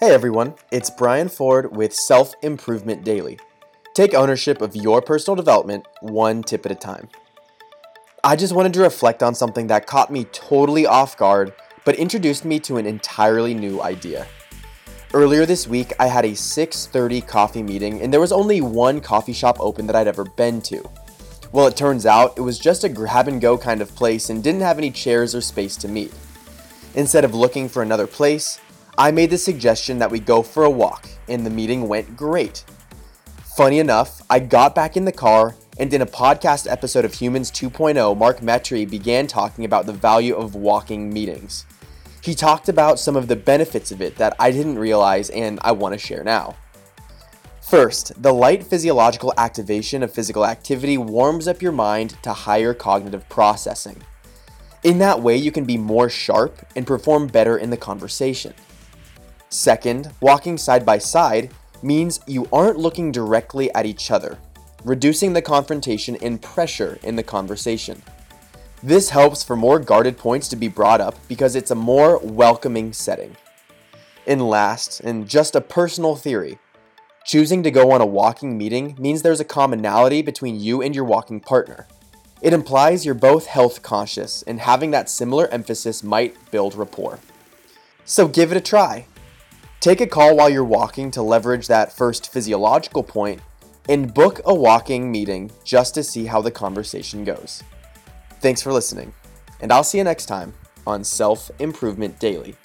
Hey everyone, it's Brian Ford with Self Improvement Daily. Take ownership of your personal development one tip at a time. I just wanted to reflect on something that caught me totally off guard but introduced me to an entirely new idea. Earlier this week, I had a 6:30 coffee meeting and there was only one coffee shop open that I'd ever been to. Well, it turns out it was just a grab and go kind of place and didn't have any chairs or space to meet. Instead of looking for another place, I made the suggestion that we go for a walk, and the meeting went great. Funny enough, I got back in the car, and in a podcast episode of Humans 2.0, Mark Metry began talking about the value of walking meetings. He talked about some of the benefits of it that I didn't realize and I want to share now. First, the light physiological activation of physical activity warms up your mind to higher cognitive processing. In that way, you can be more sharp and perform better in the conversation. Second, walking side by side means you aren't looking directly at each other, reducing the confrontation and pressure in the conversation. This helps for more guarded points to be brought up because it's a more welcoming setting. And last, and just a personal theory, Choosing to go on a walking meeting means there's a commonality between you and your walking partner. It implies you're both health conscious, and having that similar emphasis might build rapport. So give it a try. Take a call while you're walking to leverage that first physiological point, and book a walking meeting just to see how the conversation goes. Thanks for listening, and I'll see you next time on Self Improvement Daily.